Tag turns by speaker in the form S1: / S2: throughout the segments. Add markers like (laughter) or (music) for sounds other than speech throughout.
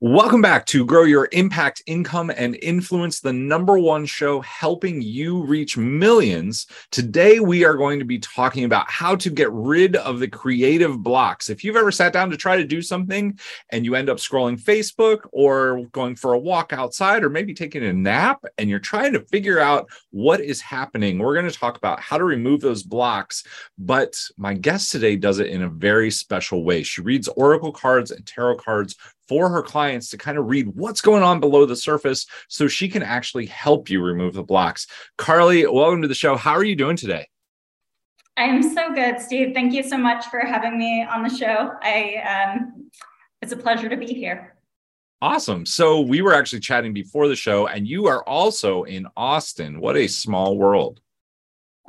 S1: Welcome back to Grow Your Impact, Income, and Influence, the number one show helping you reach millions. Today, we are going to be talking about how to get rid of the creative blocks. If you've ever sat down to try to do something and you end up scrolling Facebook or going for a walk outside or maybe taking a nap and you're trying to figure out what is happening, we're going to talk about how to remove those blocks. But my guest today does it in a very special way. She reads oracle cards and tarot cards for her clients to kind of read what's going on below the surface so she can actually help you remove the blocks. Carly, welcome to the show. How are you doing today?
S2: I am so good, Steve. Thank you so much for having me on the show. I um, it's a pleasure to be here.
S1: Awesome. So we were actually chatting before the show, and you are also in Austin. What a small world.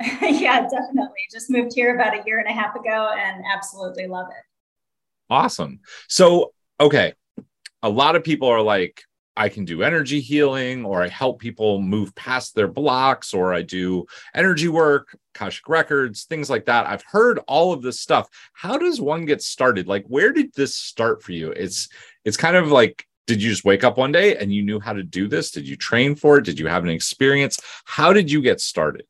S1: (laughs)
S2: yeah, definitely. Just moved here about a year and a half ago and absolutely love it.
S1: Awesome. So, okay, a lot of people are like, I can do energy healing, or I help people move past their blocks, or I do energy work, Akashic records, things like that. I've heard all of this stuff. How does one get started? Like, where did this start for you? It's it's kind of like, did you just wake up one day and you knew how to do this? Did you train for it? Did you have an experience? How did you get started?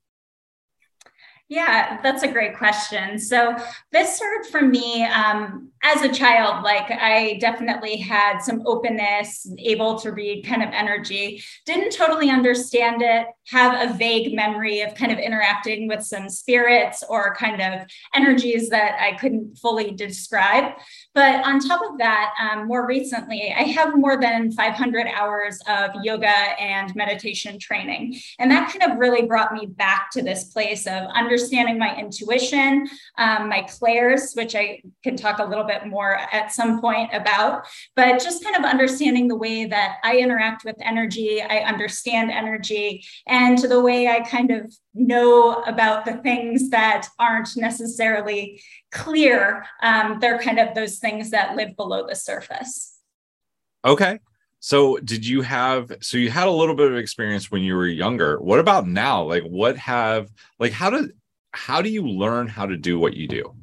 S2: Yeah, that's a great question. So, this started for me um, as a child. Like, I definitely had some openness, able to read kind of energy, didn't totally understand it, have a vague memory of kind of interacting with some spirits or kind of energies that I couldn't fully describe. But on top of that, um, more recently, I have more than 500 hours of yoga and meditation training. And that kind of really brought me back to this place of understanding my intuition, um, my clairs, which I can talk a little bit more at some point about, but just kind of understanding the way that I interact with energy, I understand energy, and to the way I kind of know about the things that aren't necessarily clear. Um, they're kind of those things that live below the surface.
S1: Okay. So did you have so you had a little bit of experience when you were younger. What about now? Like what have like how do how do you learn how to do what you do?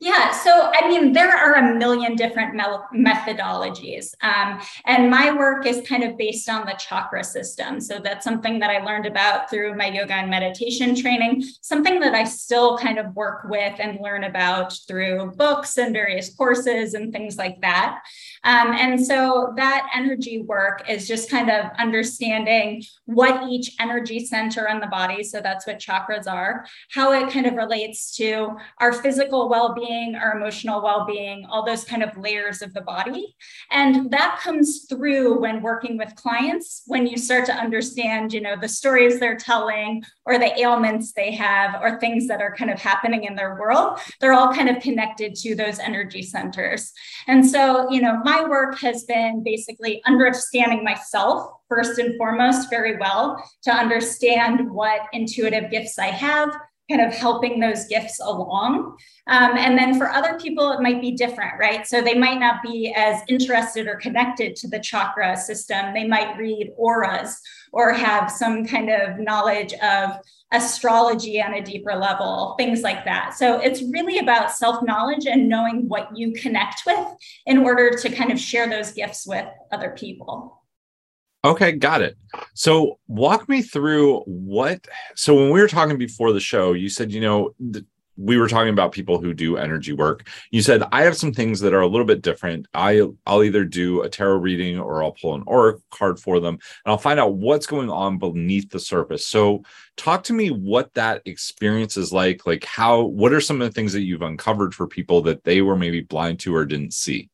S2: Yeah, so I mean, there are a million different me- methodologies. Um, and my work is kind of based on the chakra system. So that's something that I learned about through my yoga and meditation training, something that I still kind of work with and learn about through books and various courses and things like that. Um, and so that energy work is just kind of understanding what each energy center in the body, so that's what chakras are, how it kind of relates to our physical well being being, our emotional well being, all those kind of layers of the body. And that comes through when working with clients, when you start to understand, you know, the stories they're telling or the ailments they have or things that are kind of happening in their world. They're all kind of connected to those energy centers. And so, you know, my work has been basically understanding myself first and foremost very well to understand what intuitive gifts I have kind of helping those gifts along. Um, and then for other people, it might be different, right? So they might not be as interested or connected to the chakra system. They might read auras or have some kind of knowledge of astrology on a deeper level, things like that. So it's really about self knowledge and knowing what you connect with in order to kind of share those gifts with other people.
S1: Okay, got it. So walk me through what. So when we were talking before the show, you said, you know, th- we were talking about people who do energy work. You said I have some things that are a little bit different. I I'll either do a tarot reading or I'll pull an oracle card for them, and I'll find out what's going on beneath the surface. So talk to me what that experience is like. Like how what are some of the things that you've uncovered for people that they were maybe blind to or didn't see?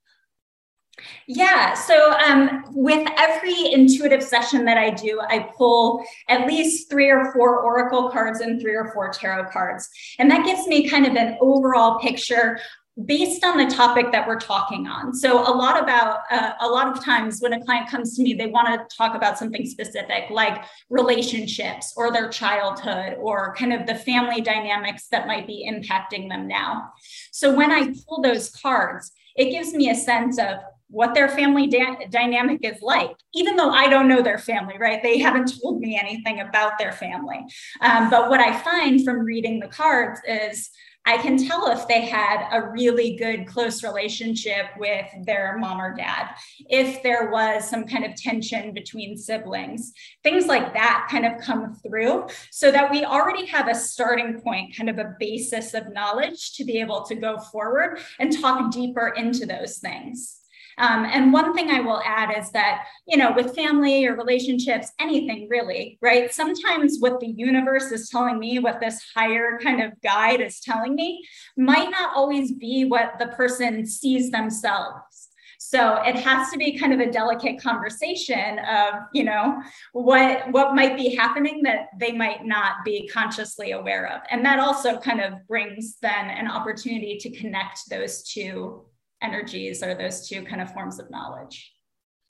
S2: Yeah. So um, with every intuitive session that I do, I pull at least three or four oracle cards and three or four tarot cards. And that gives me kind of an overall picture based on the topic that we're talking on. So a lot about uh, a lot of times when a client comes to me, they want to talk about something specific like relationships or their childhood or kind of the family dynamics that might be impacting them now. So when I pull those cards, it gives me a sense of what their family da- dynamic is like, even though I don't know their family, right? They haven't told me anything about their family. Um, but what I find from reading the cards is I can tell if they had a really good close relationship with their mom or dad, if there was some kind of tension between siblings, things like that kind of come through so that we already have a starting point, kind of a basis of knowledge to be able to go forward and talk deeper into those things. Um, and one thing I will add is that, you know, with family or relationships, anything really, right? Sometimes what the universe is telling me, what this higher kind of guide is telling me, might not always be what the person sees themselves. So it has to be kind of a delicate conversation of, you know, what what might be happening that they might not be consciously aware of. And that also kind of brings then an opportunity to connect those two energies or those two kind of forms of knowledge.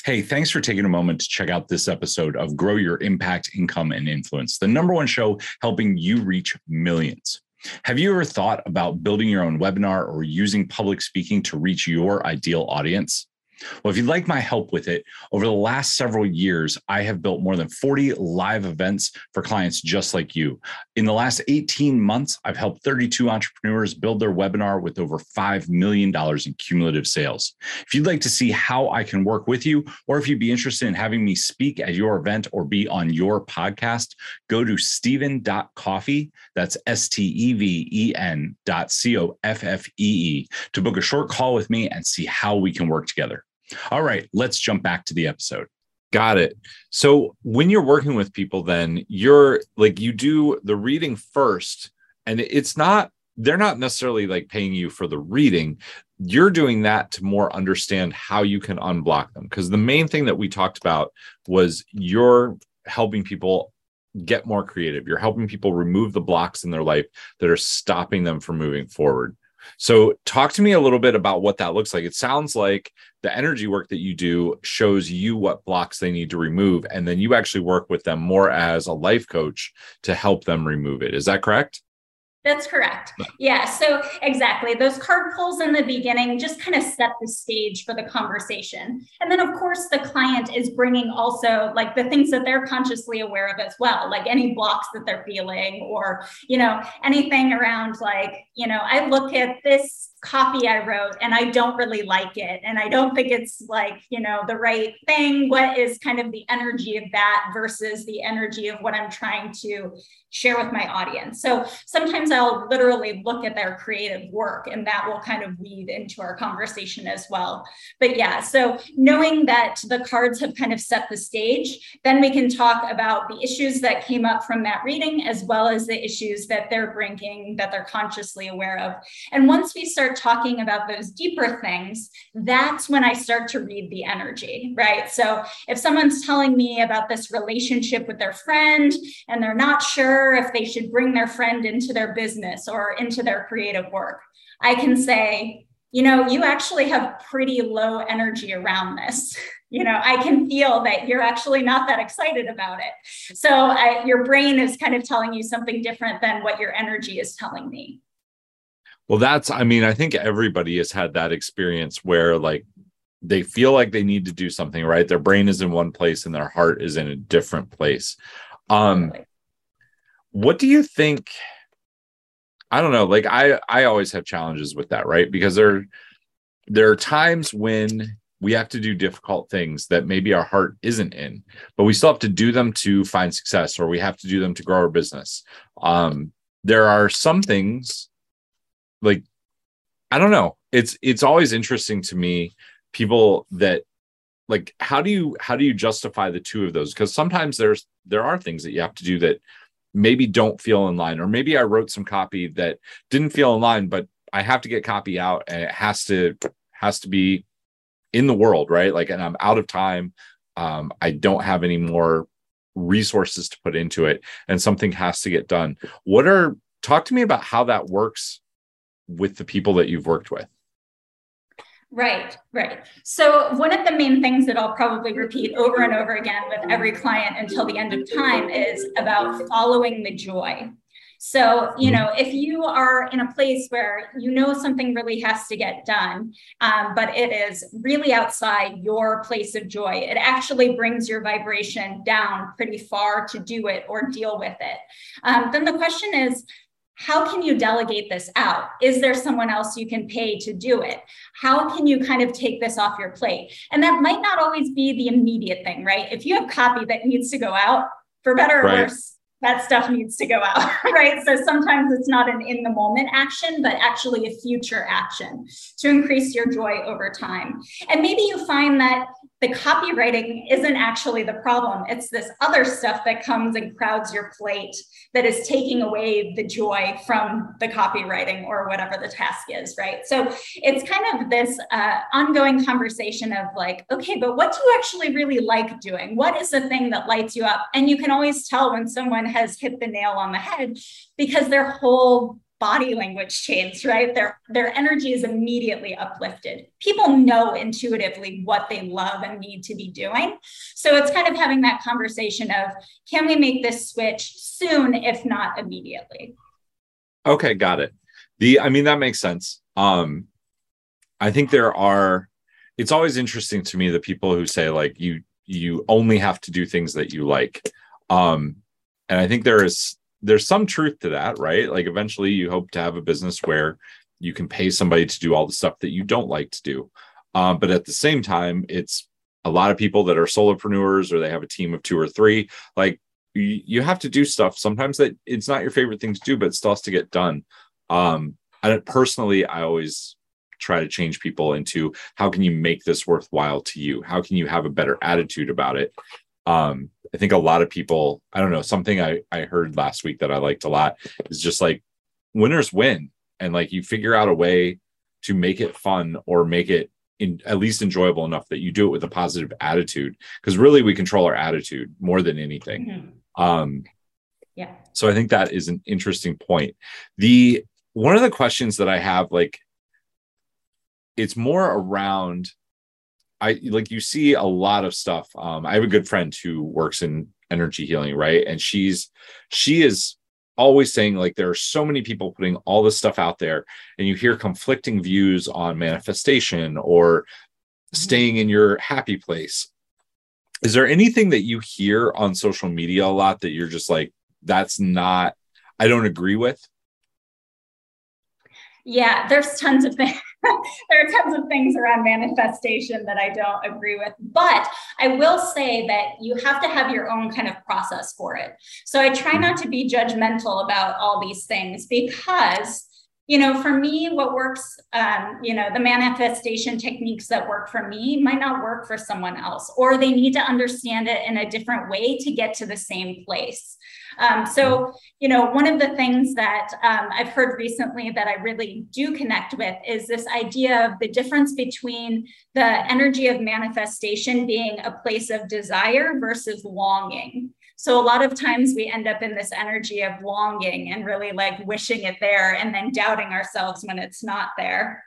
S1: Hey, thanks for taking a moment to check out this episode of Grow Your Impact, Income, and Influence, the number one show helping you reach millions. Have you ever thought about building your own webinar or using public speaking to reach your ideal audience? Well, if you'd like my help with it, over the last several years, I have built more than 40 live events for clients just like you. In the last 18 months, I've helped 32 entrepreneurs build their webinar with over $5 million in cumulative sales. If you'd like to see how I can work with you, or if you'd be interested in having me speak at your event or be on your podcast, go to steven.coffee. That's S T E V E N dot C O F F E E to book a short call with me and see how we can work together. All right, let's jump back to the episode. Got it. So when you're working with people, then you're like, you do the reading first, and it's not, they're not necessarily like paying you for the reading. You're doing that to more understand how you can unblock them. Because the main thing that we talked about was you're helping people get more creative. You're helping people remove the blocks in their life that are stopping them from moving forward. So, talk to me a little bit about what that looks like. It sounds like the energy work that you do shows you what blocks they need to remove, and then you actually work with them more as a life coach to help them remove it. Is that correct?
S2: That's correct. Yeah. So, exactly. Those card pulls in the beginning just kind of set the stage for the conversation. And then, of course, the client is bringing also like the things that they're consciously aware of as well, like any blocks that they're feeling or, you know, anything around like, you know, I look at this copy I wrote and I don't really like it. And I don't think it's like, you know, the right thing. What is kind of the energy of that versus the energy of what I'm trying to share with my audience? So sometimes I'll literally look at their creative work and that will kind of weave into our conversation as well. But yeah, so knowing that the cards have kind of set the stage, then we can talk about the issues that came up from that reading as well as the issues that they're bringing that they're consciously aware of. And once we talking about those deeper things, that's when I start to read the energy, right? So if someone's telling me about this relationship with their friend and they're not sure if they should bring their friend into their business or into their creative work, I can say, you know, you actually have pretty low energy around this. (laughs) You know, I can feel that you're actually not that excited about it. So I, your brain is kind of telling you something different than what your energy is telling me.
S1: Well, that's, I mean, I think everybody has had that experience where like they feel like they need to do something, right? Their brain is in one place and their heart is in a different place. Um, what do you think? I don't know. Like I, I always have challenges with that, right? Because there, there are times when we have to do difficult things that maybe our heart isn't in, but we still have to do them to find success, or we have to do them to grow our business. Um, there are some things like I don't know. It's it's always interesting to me people that like how do you how do you justify the two of those? Because sometimes there's there are things that you have to do that maybe don't feel in line or maybe i wrote some copy that didn't feel in line but i have to get copy out and it has to has to be in the world right? Like and i'm out of time. Um, i don't have any more resources to put into it and something has to get done. What are talk to me about how that works with the people that you've worked with?
S2: Right, right. So, one of the main things that I'll probably repeat over and over again with every client until the end of time is about following the joy. So, you know, if you are in a place where you know something really has to get done, um, but it is really outside your place of joy, it actually brings your vibration down pretty far to do it or deal with it. Um, then the question is, how can you delegate this out? Is there someone else you can pay to do it? How can you kind of take this off your plate? And that might not always be the immediate thing, right? If you have copy that needs to go out, for better or right. worse, that stuff needs to go out, (laughs) right? So sometimes it's not an in the moment action, but actually a future action to increase your joy over time. And maybe you find that the copywriting isn't actually the problem. It's this other stuff that comes and crowds your plate that is taking away the joy from the copywriting or whatever the task is, right? So it's kind of this uh, ongoing conversation of like, okay, but what do you actually really like doing? What is the thing that lights you up? And you can always tell when someone has hit the nail on the head because their whole body language changed, right? Their their energy is immediately uplifted. People know intuitively what they love and need to be doing. So it's kind of having that conversation of can we make this switch soon, if not immediately?
S1: Okay, got it. The I mean that makes sense. Um I think there are it's always interesting to me the people who say like you you only have to do things that you like. Um and I think there is there's some truth to that, right? Like eventually you hope to have a business where you can pay somebody to do all the stuff that you don't like to do. Um, but at the same time, it's a lot of people that are solopreneurs or they have a team of two or three. Like you, you have to do stuff sometimes that it's not your favorite thing to do, but it still has to get done. Um, and personally, I always try to change people into how can you make this worthwhile to you? How can you have a better attitude about it? Um i think a lot of people i don't know something i i heard last week that i liked a lot is just like winners win. And like you figure out a way to make it fun or make it in at least enjoyable enough that you do it with a positive attitude. Because really we control our attitude more than anything. Mm-hmm. um yeah. so i think that is an interesting point. The one of the questions that i have like it's more around I like you see a lot of stuff. Um, I have a good friend who works in energy healing, right? And she's she is always saying like there are so many people putting all this stuff out there, and you hear conflicting views on manifestation or mm-hmm. staying in your happy place. Is there anything that you hear on social media a lot that you're just like, that's not, I don't agree with?
S2: Yeah, there's tons of things. (laughs) there are tons of things around manifestation that I don't agree with. But I will say that you have to have your own kind of process for it. So I try not to be judgmental about all these things because you know for me what works um, you know the manifestation techniques that work for me might not work for someone else or they need to understand it in a different way to get to the same place um, so, you know, one of the things that um, I've heard recently that I really do connect with is this idea of the difference between the energy of manifestation being a place of desire versus longing. So, a lot of times we end up in this energy of longing and really like wishing it there and then doubting ourselves when it's not there.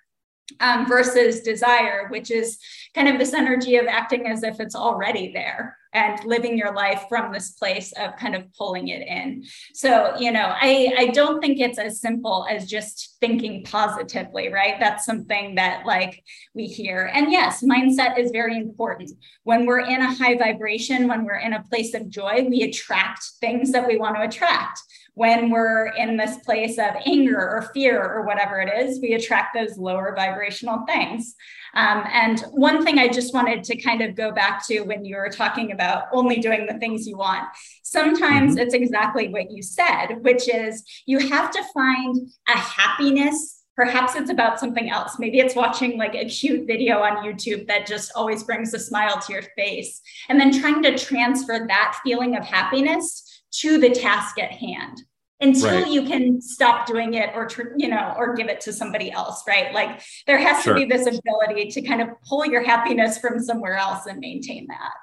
S2: Um, versus desire, which is kind of this energy of acting as if it's already there and living your life from this place of kind of pulling it in. So, you know, I, I don't think it's as simple as just thinking positively, right? That's something that like we hear. And yes, mindset is very important. When we're in a high vibration, when we're in a place of joy, we attract things that we want to attract when we're in this place of anger or fear or whatever it is, we attract those lower vibrational things. Um, and one thing I just wanted to kind of go back to when you were talking about only doing the things you want, sometimes mm-hmm. it's exactly what you said, which is you have to find a happiness perhaps it's about something else maybe it's watching like a cute video on youtube that just always brings a smile to your face and then trying to transfer that feeling of happiness to the task at hand until right. you can stop doing it or you know or give it to somebody else right like there has sure. to be this ability to kind of pull your happiness from somewhere else and maintain that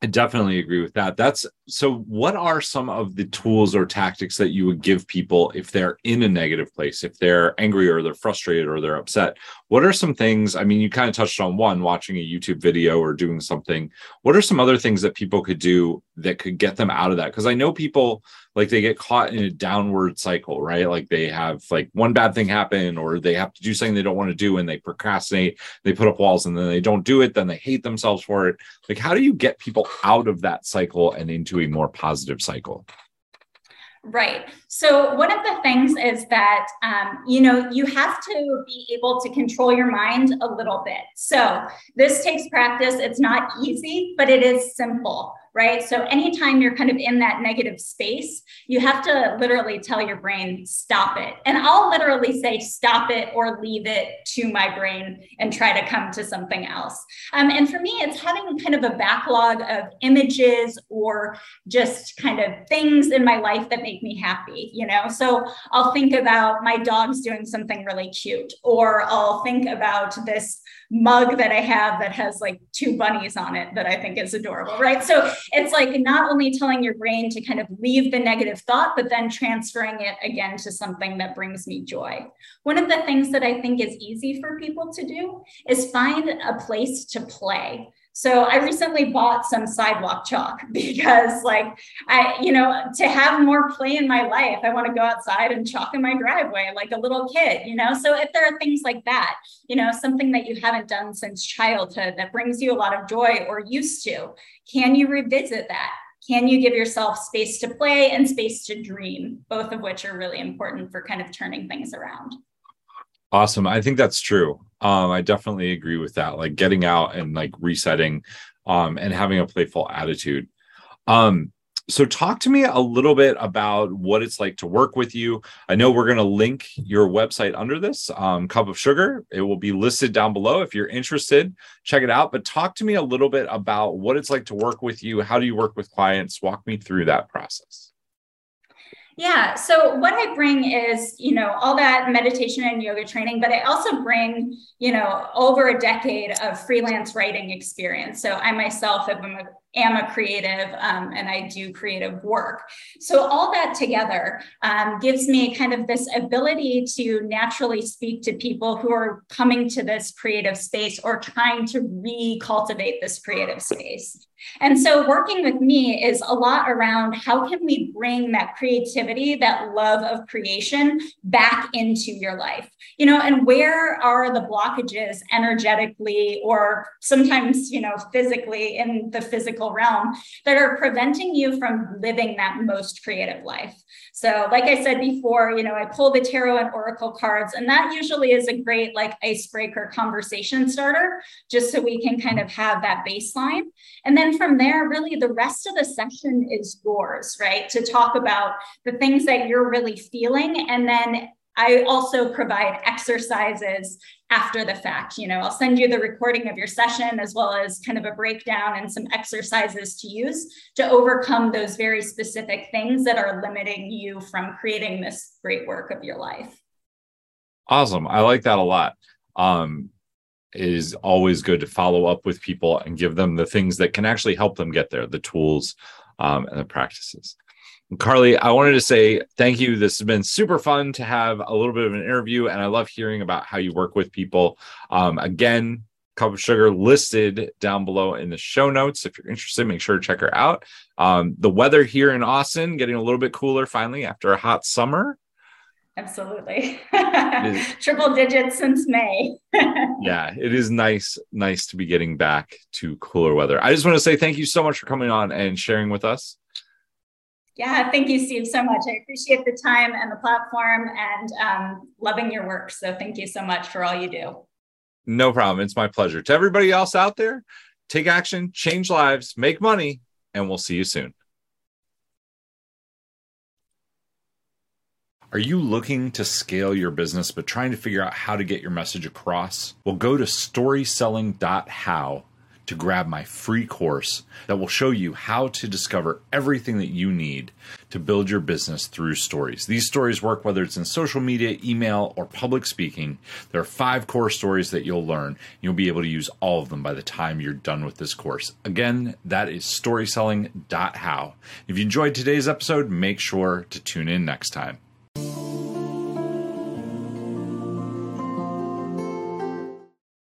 S1: I definitely agree with that. That's so. What are some of the tools or tactics that you would give people if they're in a negative place, if they're angry or they're frustrated or they're upset? What are some things? I mean, you kind of touched on one watching a YouTube video or doing something. What are some other things that people could do that could get them out of that? Because I know people like they get caught in a downward cycle, right? Like they have like one bad thing happen or they have to do something they don't want to do and they procrastinate, they put up walls and then they don't do it, then they hate themselves for it. Like, how do you get people out of that cycle and into a more positive cycle?
S2: Right. So, one of the things is that, um, you know, you have to be able to control your mind a little bit. So, this takes practice. It's not easy, but it is simple right? So anytime you're kind of in that negative space, you have to literally tell your brain, stop it. And I'll literally say, stop it or leave it to my brain and try to come to something else. Um, and for me, it's having kind of a backlog of images or just kind of things in my life that make me happy, you know? So I'll think about my dog's doing something really cute, or I'll think about this mug that I have that has like two bunnies on it that I think is adorable, right? So it's like not only telling your brain to kind of leave the negative thought, but then transferring it again to something that brings me joy. One of the things that I think is easy for people to do is find a place to play. So I recently bought some sidewalk chalk (laughs) because like I, you know, to have more play in my life, I want to go outside and chalk in my driveway like a little kid, you know? So if there are things like that, you know, something that you haven't done since childhood that brings you a lot of joy or used to, can you revisit that? Can you give yourself space to play and space to dream, both of which are really important for kind of turning things around?
S1: Awesome. I think that's true. Um, I definitely agree with that. Like getting out and like resetting um, and having a playful attitude. Um, so talk to me a little bit about what it's like to work with you. I know we're going to link your website under this um, cup of sugar. It will be listed down below. If you're interested, check it out. But talk to me a little bit about what it's like to work with you. How do you work with clients? Walk me through that process.
S2: Yeah. So what I bring is, you know, all that meditation and yoga training, but I also bring, you know, over a decade of freelance writing experience. So I myself have been a am a creative um, and I do creative work. So, all that together um, gives me kind of this ability to naturally speak to people who are coming to this creative space or trying to recultivate this creative space. And so, working with me is a lot around how can we bring that creativity, that love of creation back into your life, you know, and where are the blockages energetically or sometimes, you know, physically in the physical realm that are preventing you from living that most creative life. So, like I said before, you know, I pull the tarot and oracle cards, and that usually is a great like icebreaker conversation starter, just so we can kind of have that baseline. And then from there, really the rest of the session is yours, right? To talk about the things that you're really feeling. And then I also provide exercises after the fact. You know, I'll send you the recording of your session as well as kind of a breakdown and some exercises to use to overcome those very specific things that are limiting you from creating this great work of your life.
S1: Awesome. I like that a lot. Um, it is always good to follow up with people and give them the things that can actually help them get there, the tools um, and the practices. Carly, I wanted to say thank you. This has been super fun to have a little bit of an interview, and I love hearing about how you work with people. Um, again, Cup of Sugar listed down below in the show notes. If you're interested, make sure to check her out. Um, the weather here in Austin getting a little bit cooler finally after a hot summer.
S2: Absolutely. (laughs) Triple digits since May. (laughs)
S1: yeah, it is nice, nice to be getting back to cooler weather. I just want to say thank you so much for coming on and sharing with us.
S2: Yeah, thank you, Steve, so much. I appreciate the time and the platform and um, loving your work. So thank you so much for all you do.
S1: No problem. It's my pleasure. To everybody else out there, take action, change lives, make money, and we'll see you soon. Are you looking to scale your business but trying to figure out how to get your message across? Well, go to storyselling.how to grab my free course that will show you how to discover everything that you need to build your business through stories. These stories work whether it's in social media, email, or public speaking. There are five core stories that you'll learn. You'll be able to use all of them by the time you're done with this course. Again, that is storyselling.how. If you enjoyed today's episode, make sure to tune in next time.